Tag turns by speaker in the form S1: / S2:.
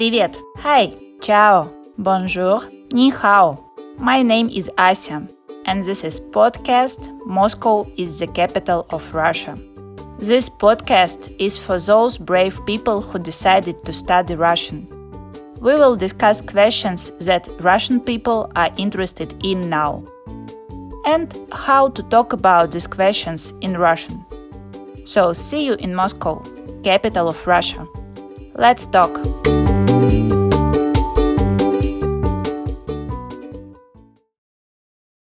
S1: Привет. Hi. Ciao. Bonjour. Ni hao. My name is Asya, and this is podcast Moscow is the capital of Russia. This podcast is for those brave people who decided to study Russian. We will discuss questions that Russian people are interested in now and how to talk about these questions in Russian. So, see you in Moscow, capital of Russia. Let's talk.